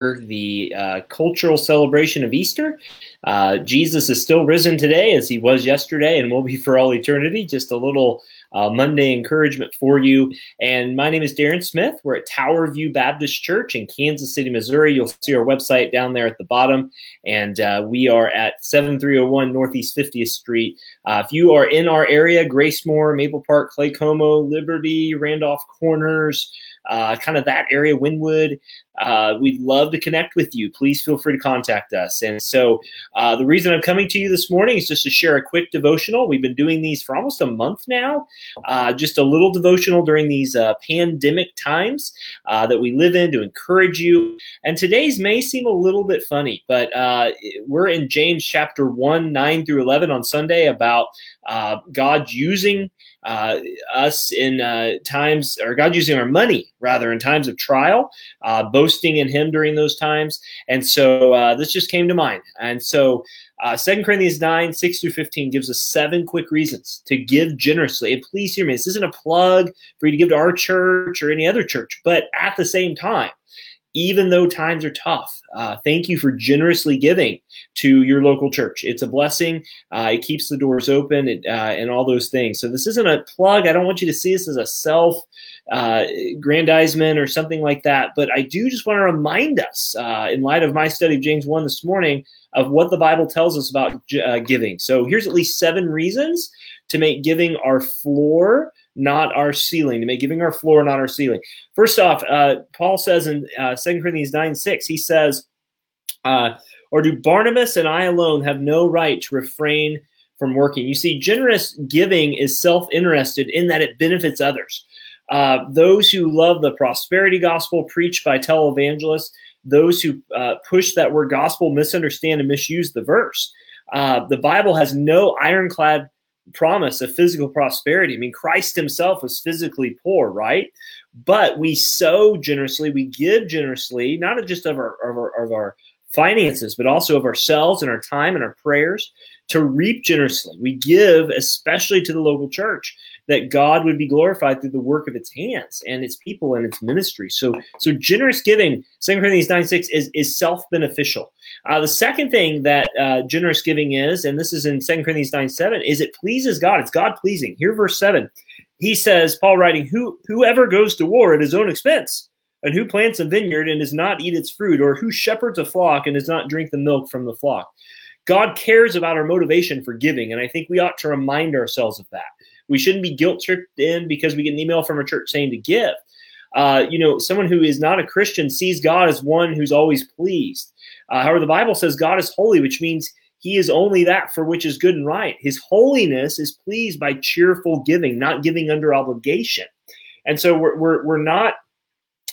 the uh, cultural celebration of Easter. Uh, Jesus is still risen today as he was yesterday and will be for all eternity. Just a little uh, Monday encouragement for you. And my name is Darren Smith. We're at Tower View Baptist Church in Kansas City, Missouri. You'll see our website down there at the bottom. And uh, we are at 7301 Northeast 50th Street. Uh, if you are in our area, Gracemor, Maple Park, Claycomo, Liberty, Randolph Corners, uh, kind of that area, Winnwood. Uh, we'd love to connect with you. Please feel free to contact us. And so, uh, the reason I'm coming to you this morning is just to share a quick devotional. We've been doing these for almost a month now, uh, just a little devotional during these uh, pandemic times uh, that we live in to encourage you. And today's may seem a little bit funny, but we're in James chapter 1, 9 through 11 on Sunday about God using uh, us in uh, times, or God using our money rather in times of trial, uh, boasting in Him during those times. And so uh, this just came to mind. And so uh, 2 Corinthians 9, 6 through 15 gives us seven quick reasons to give generously. And please hear me, this isn't a plug for you to give to our church or any other church, but at the same time, even though times are tough. Uh, thank you for generously giving to your local church. It's a blessing. Uh, it keeps the doors open and, uh, and all those things. So this isn't a plug. I don't want you to see this as a self uh, grandizement or something like that. But I do just want to remind us, uh, in light of my study of James 1 this morning, of what the Bible tells us about uh, giving. So here's at least seven reasons to make giving our floor not our ceiling, to make giving our floor, not our ceiling. First off, uh, Paul says in uh, 2 Corinthians 9 6, he says, uh, Or do Barnabas and I alone have no right to refrain from working? You see, generous giving is self interested in that it benefits others. Uh, those who love the prosperity gospel preached by televangelists, those who uh, push that word gospel misunderstand and misuse the verse. Uh, the Bible has no ironclad promise of physical prosperity. I mean, Christ himself was physically poor, right? But we sow generously, we give generously, not just of our, of our, of our finances, but also of ourselves and our time and our prayers to reap generously. We give, especially to the local church, that God would be glorified through the work of its hands and its people and its ministry. So, so generous giving, 2 Corinthians 9 6, is, is self beneficial. Uh, the second thing that uh, generous giving is, and this is in 2 Corinthians 9 7, is it pleases God. It's God pleasing. Here, verse 7, he says, Paul writing, Who, Whoever goes to war at his own expense, and who plants a vineyard and does not eat its fruit, or who shepherds a flock and does not drink the milk from the flock. God cares about our motivation for giving, and I think we ought to remind ourselves of that. We shouldn't be guilt tripped in because we get an email from a church saying to give. Uh, you know, someone who is not a Christian sees God as one who's always pleased. Uh, however, the Bible says God is holy, which means he is only that for which is good and right. His holiness is pleased by cheerful giving, not giving under obligation. And so we're, we're, we're not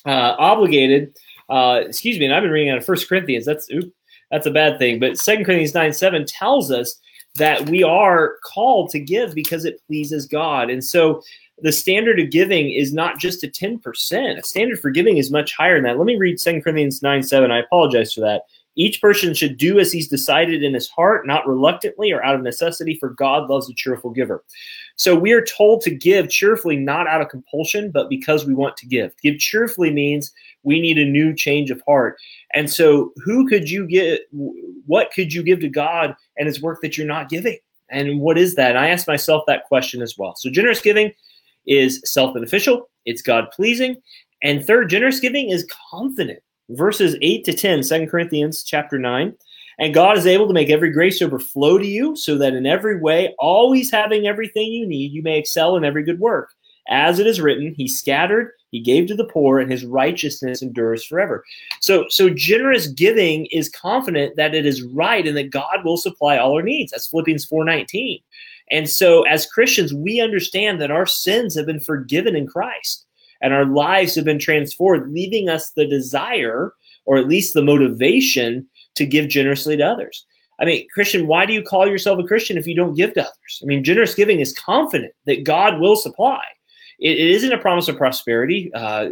uh, obligated. Uh, excuse me, and I've been reading out of First Corinthians. That's oops, that's a bad thing. But Second Corinthians 9 7 tells us that we are called to give because it pleases God. And so the standard of giving is not just a 10%. A standard for giving is much higher than that. Let me read 2 Corinthians 9 7. I apologize for that. Each person should do as he's decided in his heart, not reluctantly or out of necessity, for God loves a cheerful giver. So we are told to give cheerfully, not out of compulsion, but because we want to give. Give cheerfully means we need a new change of heart. And so, who could you get? What could you give to God and His work that you're not giving? And what is that? And I ask myself that question as well. So, generous giving is self beneficial, it's God pleasing. And third, generous giving is confident. Verses 8 to 10, 2 Corinthians chapter 9. And God is able to make every grace overflow to you, so that in every way, always having everything you need, you may excel in every good work. As it is written, He scattered he gave to the poor, and his righteousness endures forever. So, so generous giving is confident that it is right and that God will supply all our needs. That's Philippians 4:19. And so, as Christians, we understand that our sins have been forgiven in Christ, and our lives have been transformed, leaving us the desire, or at least the motivation, to give generously to others. I mean, Christian, why do you call yourself a Christian if you don't give to others? I mean, generous giving is confident that God will supply. it, it isn't a promise of prosperity. Uh,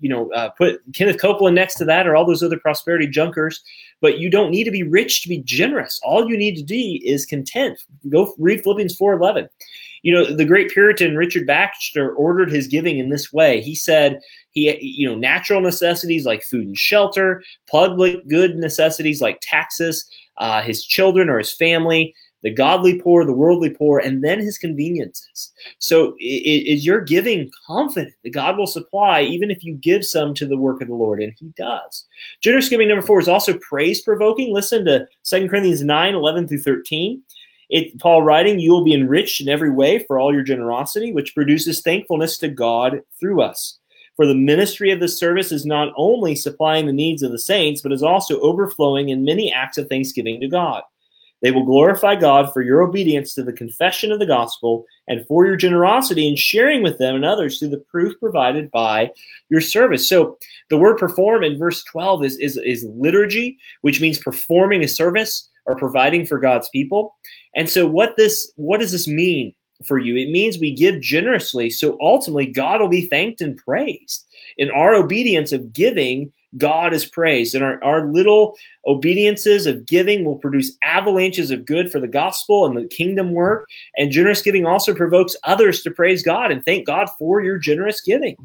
you know, uh, put Kenneth Copeland next to that or all those other prosperity junkers. But you don't need to be rich to be generous. All you need to be is content. Go read Philippians four eleven. You know, the great Puritan Richard Baxter ordered his giving in this way. He said, he, you know, natural necessities like food and shelter, public good necessities like taxes, uh, his children or his family, the godly poor, the worldly poor, and then his conveniences. So is your giving confident that God will supply even if you give some to the work of the Lord? And he does. Generous giving number four is also praise provoking. Listen to 2 Corinthians 9 11 through 13. It, Paul writing, You will be enriched in every way for all your generosity, which produces thankfulness to God through us. For the ministry of the service is not only supplying the needs of the saints, but is also overflowing in many acts of thanksgiving to God. They will glorify God for your obedience to the confession of the gospel and for your generosity in sharing with them and others through the proof provided by your service. So the word perform in verse 12 is, is, is liturgy, which means performing a service or providing for God's people. And so what this what does this mean for you? It means we give generously so ultimately God will be thanked and praised. In our obedience of giving, God is praised. And our, our little obediences of giving will produce avalanches of good for the gospel and the kingdom work. And generous giving also provokes others to praise God and thank God for your generous giving.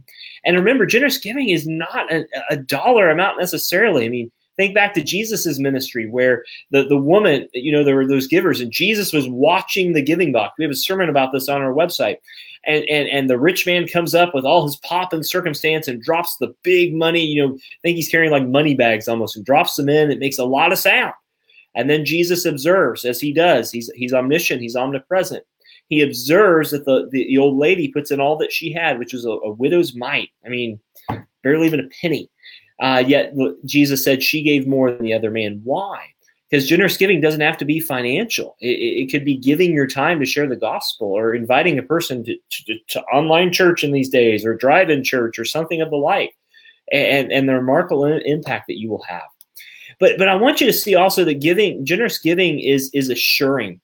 And remember, generous giving is not a, a dollar amount necessarily. I mean, think back to Jesus's ministry where the, the woman, you know, there were those givers and Jesus was watching the giving box. We have a sermon about this on our website and, and and the rich man comes up with all his pop and circumstance and drops the big money. You know, I think he's carrying like money bags almost, and drops them in. It makes a lot of sound. And then Jesus observes as he does. He's he's omniscient. He's omnipresent. He observes that the, the, the old lady puts in all that she had, which was a, a widow's mite. I mean, barely even a penny. Uh, yet Jesus said she gave more than the other man. Why? because generous giving doesn't have to be financial. It, it, could be giving your time to share the gospel or inviting a person to, to, to online church in these days or drive in church or something of the like and, and the remarkable impact that you will have. But, but I want you to see also that giving, generous giving is, is assuring.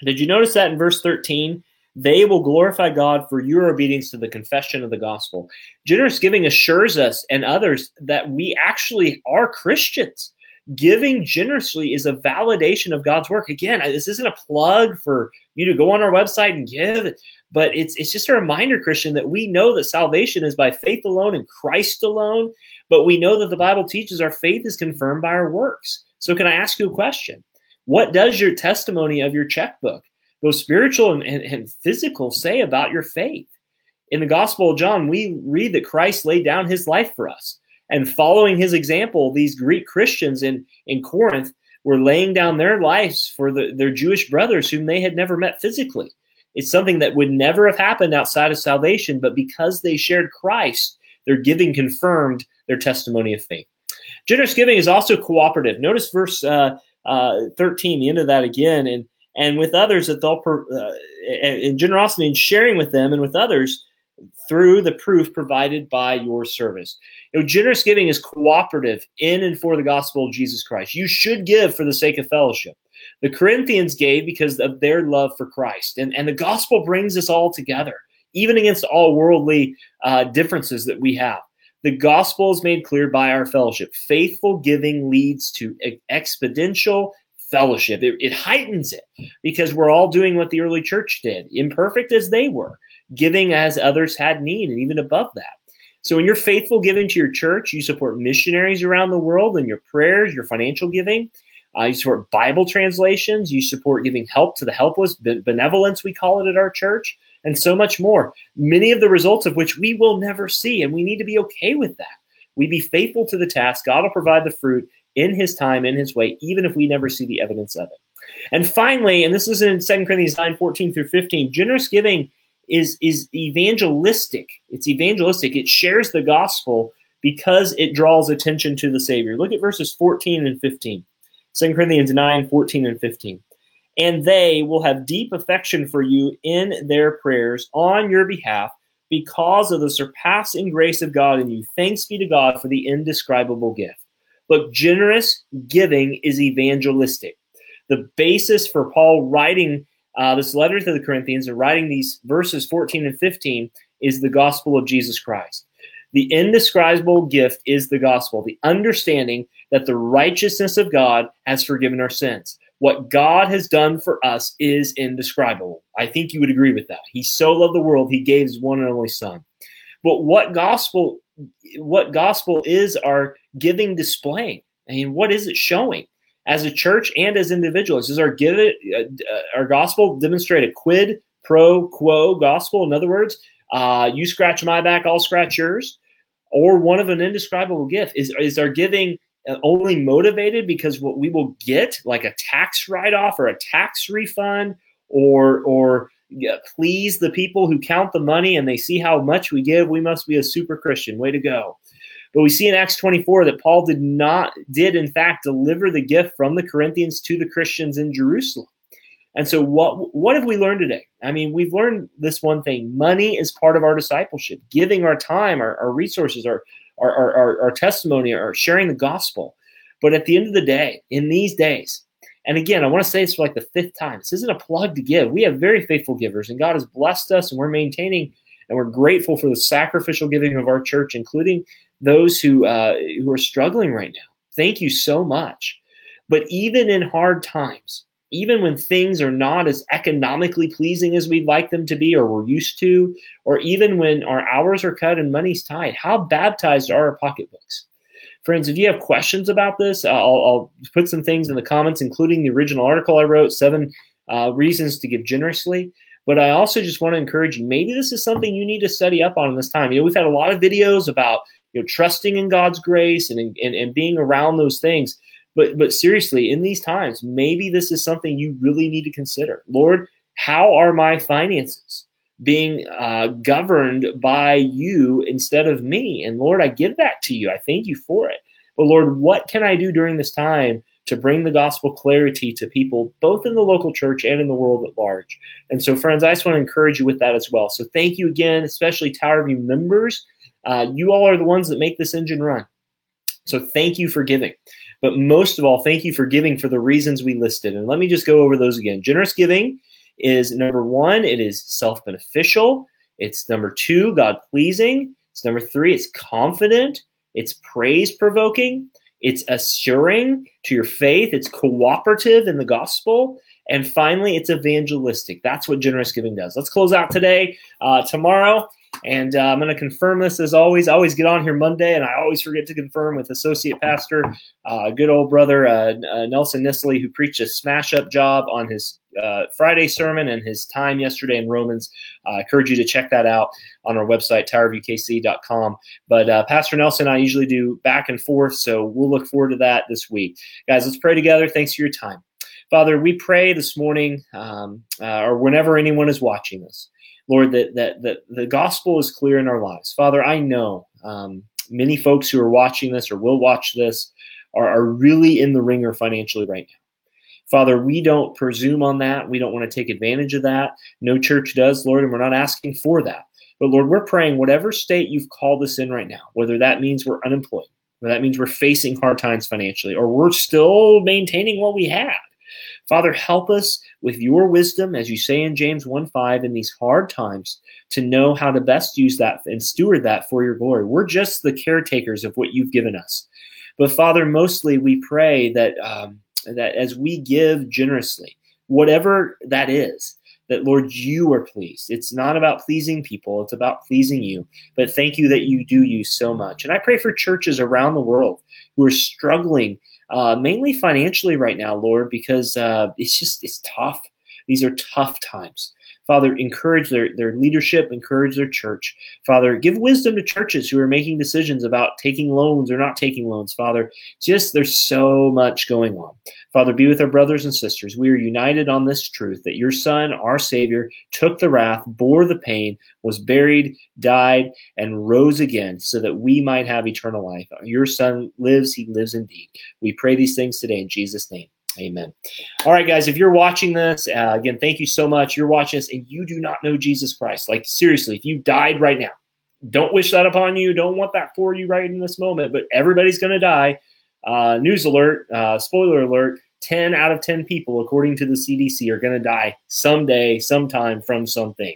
Did you notice that in verse 13? They will glorify God for your obedience to the confession of the gospel. Generous giving assures us and others that we actually are Christians giving generously is a validation of God's work. Again, this isn't a plug for you to go on our website and give, but it's it's just a reminder, Christian, that we know that salvation is by faith alone and Christ alone. But we know that the Bible teaches our faith is confirmed by our works. So, can I ask you a question? What does your testimony of your checkbook, both spiritual and, and, and physical, say about your faith? In the Gospel of John, we read that Christ laid down his life for us. And following his example, these Greek Christians in, in Corinth were laying down their lives for the, their Jewish brothers whom they had never met physically. It's something that would never have happened outside of salvation, but because they shared Christ, their giving confirmed their testimony of faith. Generous giving is also cooperative. Notice verse uh, uh, 13, the end of that again, and and with others that they'll uh, in generosity and sharing with them and with others through the proof provided by your service. You know, generous giving is cooperative in and for the gospel of Jesus Christ. You should give for the sake of fellowship. The Corinthians gave because of their love for Christ. And, and the gospel brings us all together, even against all worldly uh, differences that we have. The gospel is made clear by our fellowship. Faithful giving leads to exponential fellowship. It, it heightens it because we're all doing what the early church did, imperfect as they were giving as others had need, and even above that. So when you're faithful giving to your church, you support missionaries around the world and your prayers, your financial giving. Uh, you support Bible translations. You support giving help to the helpless, benevolence, we call it at our church, and so much more. Many of the results of which we will never see, and we need to be okay with that. We be faithful to the task. God will provide the fruit in His time, in His way, even if we never see the evidence of it. And finally, and this is in 2 Corinthians 9 14 through 15, generous giving is is evangelistic. It's evangelistic. It shares the gospel because it draws attention to the Savior. Look at verses 14 and 15. 2 Corinthians 9, 14 and 15. And they will have deep affection for you in their prayers on your behalf because of the surpassing grace of God in you. Thanks be to God for the indescribable gift. Look, generous giving is evangelistic. The basis for Paul writing uh, this letter to the Corinthians and writing these verses 14 and 15 is the gospel of Jesus Christ. The indescribable gift is the gospel, the understanding that the righteousness of God has forgiven our sins. What God has done for us is indescribable. I think you would agree with that. He so loved the world, he gave his one and only son. But what gospel what gospel is our giving displaying? I mean, what is it showing? As a church and as individuals, is our give it uh, our gospel demonstrate a quid pro quo gospel? In other words, uh, you scratch my back, I'll scratch yours or one of an indescribable gift is is our giving uh, only motivated because what we will get like a tax write-off or a tax refund or or yeah, please the people who count the money and they see how much we give we must be a super christian way to go but we see in acts 24 that paul did not did in fact deliver the gift from the corinthians to the christians in jerusalem and so what what have we learned today? I mean, we've learned this one thing. Money is part of our discipleship. Giving our time, our, our resources, our, our, our, our testimony, our sharing the gospel. But at the end of the day, in these days, and again, I want to say this for like the fifth time. This isn't a plug to give. We have very faithful givers, and God has blessed us, and we're maintaining, and we're grateful for the sacrificial giving of our church, including those who uh, who are struggling right now. Thank you so much. But even in hard times, even when things are not as economically pleasing as we'd like them to be or we're used to, or even when our hours are cut and money's tight, how baptized are our pocketbooks? Friends, if you have questions about this, I'll, I'll put some things in the comments, including the original article I wrote, Seven uh, Reasons to Give Generously. But I also just want to encourage you, maybe this is something you need to study up on in this time. You know, we've had a lot of videos about you know trusting in God's grace and, and, and being around those things. But but seriously, in these times, maybe this is something you really need to consider. Lord, how are my finances being uh, governed by you instead of me? And Lord, I give that to you. I thank you for it. But Lord, what can I do during this time to bring the gospel clarity to people, both in the local church and in the world at large? And so, friends, I just want to encourage you with that as well. So, thank you again, especially Tower View members. Uh, you all are the ones that make this engine run. So, thank you for giving. But most of all, thank you for giving for the reasons we listed. And let me just go over those again. Generous giving is number one, it is self beneficial. It's number two, God pleasing. It's number three, it's confident. It's praise provoking. It's assuring to your faith. It's cooperative in the gospel. And finally, it's evangelistic. That's what generous giving does. Let's close out today. Uh, tomorrow, and uh, I'm going to confirm this as always. I always get on here Monday, and I always forget to confirm with Associate Pastor, uh, good old brother uh, uh Nelson Nisley, who preached a smash up job on his uh, Friday sermon and his time yesterday in Romans. Uh, I encourage you to check that out on our website, towerviewkc.com. But Pastor Nelson and I usually do back and forth, so we'll look forward to that this week. Guys, let's pray together. Thanks for your time. Father, we pray this morning um, or whenever anyone is watching this. Lord, that, that, that the gospel is clear in our lives. Father, I know um, many folks who are watching this or will watch this are, are really in the wringer financially right now. Father, we don't presume on that. We don't want to take advantage of that. No church does, Lord, and we're not asking for that. But Lord, we're praying whatever state you've called us in right now, whether that means we're unemployed, or that means we're facing hard times financially, or we're still maintaining what we have. Father, help us with your wisdom, as you say in James 1 5, in these hard times, to know how to best use that and steward that for your glory. We're just the caretakers of what you've given us. But Father, mostly we pray that um, that as we give generously, whatever that is, that Lord, you are pleased. It's not about pleasing people, it's about pleasing you. But thank you that you do use so much. And I pray for churches around the world who are struggling uh, mainly financially right now, Lord, because uh, it's just it's tough. These are tough times. Father, encourage their, their leadership, encourage their church. Father, give wisdom to churches who are making decisions about taking loans or not taking loans. Father, just there's so much going on. Father, be with our brothers and sisters. We are united on this truth that your Son, our Savior, took the wrath, bore the pain, was buried, died, and rose again so that we might have eternal life. Your Son lives, he lives indeed. We pray these things today in Jesus' name. Amen. All right, guys, if you're watching this, uh, again, thank you so much. You're watching this and you do not know Jesus Christ. Like, seriously, if you died right now, don't wish that upon you. Don't want that for you right in this moment, but everybody's going to die. Uh, news alert, uh, spoiler alert 10 out of 10 people, according to the CDC, are going to die someday, sometime from something.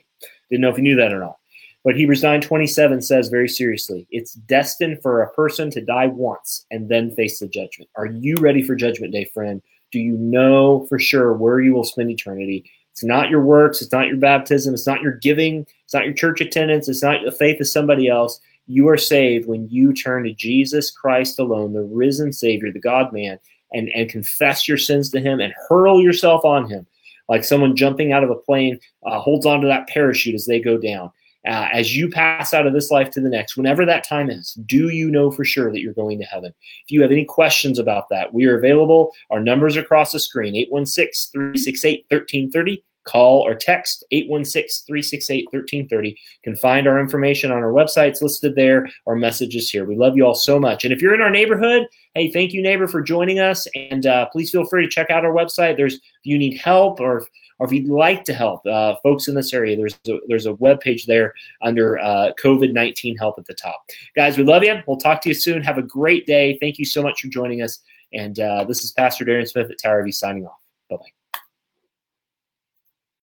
Didn't know if you knew that or not. But Hebrews 9 27 says very seriously, it's destined for a person to die once and then face the judgment. Are you ready for judgment day, friend? Do you know for sure where you will spend eternity? It's not your works, it's not your baptism, it's not your giving, it's not your church attendance, it's not the faith of somebody else. You are saved when you turn to Jesus Christ alone, the risen Savior, the God man, and, and confess your sins to Him and hurl yourself on Him. Like someone jumping out of a plane uh, holds onto that parachute as they go down. Uh, as you pass out of this life to the next, whenever that time is, do you know for sure that you're going to heaven? If you have any questions about that, we are available. Our numbers across the screen 816 368 1330 call or text 816-368-1330 you can find our information on our websites listed there. Our messages here. We love you all so much. And if you're in our neighborhood hey thank you neighbor for joining us. And uh, please feel free to check out our website. There's if you need help or or if you'd like to help uh, folks in this area there's a, there's a web page there under uh, covid-19 help at the top. Guys we love you. We'll talk to you soon. Have a great day. Thank you so much for joining us. And uh, this is pastor darren smith at tower v signing off. Bye-bye